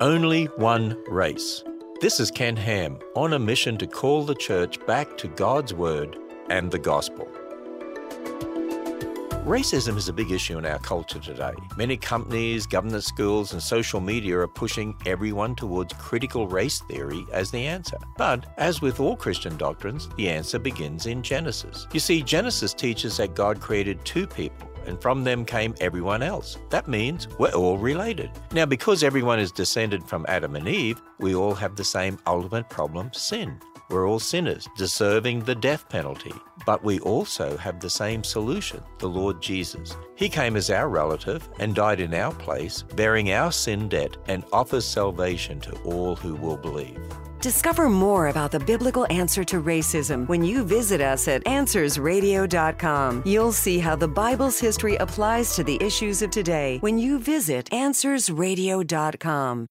Only one race. This is Ken Ham on a mission to call the church back to God's Word and the Gospel. Racism is a big issue in our culture today. Many companies, government schools, and social media are pushing everyone towards critical race theory as the answer. But, as with all Christian doctrines, the answer begins in Genesis. You see, Genesis teaches that God created two people and from them came everyone else. That means we're all related. Now, because everyone is descended from Adam and Eve, we all have the same ultimate problem sin. We're all sinners, deserving the death penalty. But we also have the same solution the Lord Jesus. He came as our relative and died in our place, bearing our sin debt, and offers salvation to all who will believe. Discover more about the biblical answer to racism when you visit us at AnswersRadio.com. You'll see how the Bible's history applies to the issues of today when you visit AnswersRadio.com.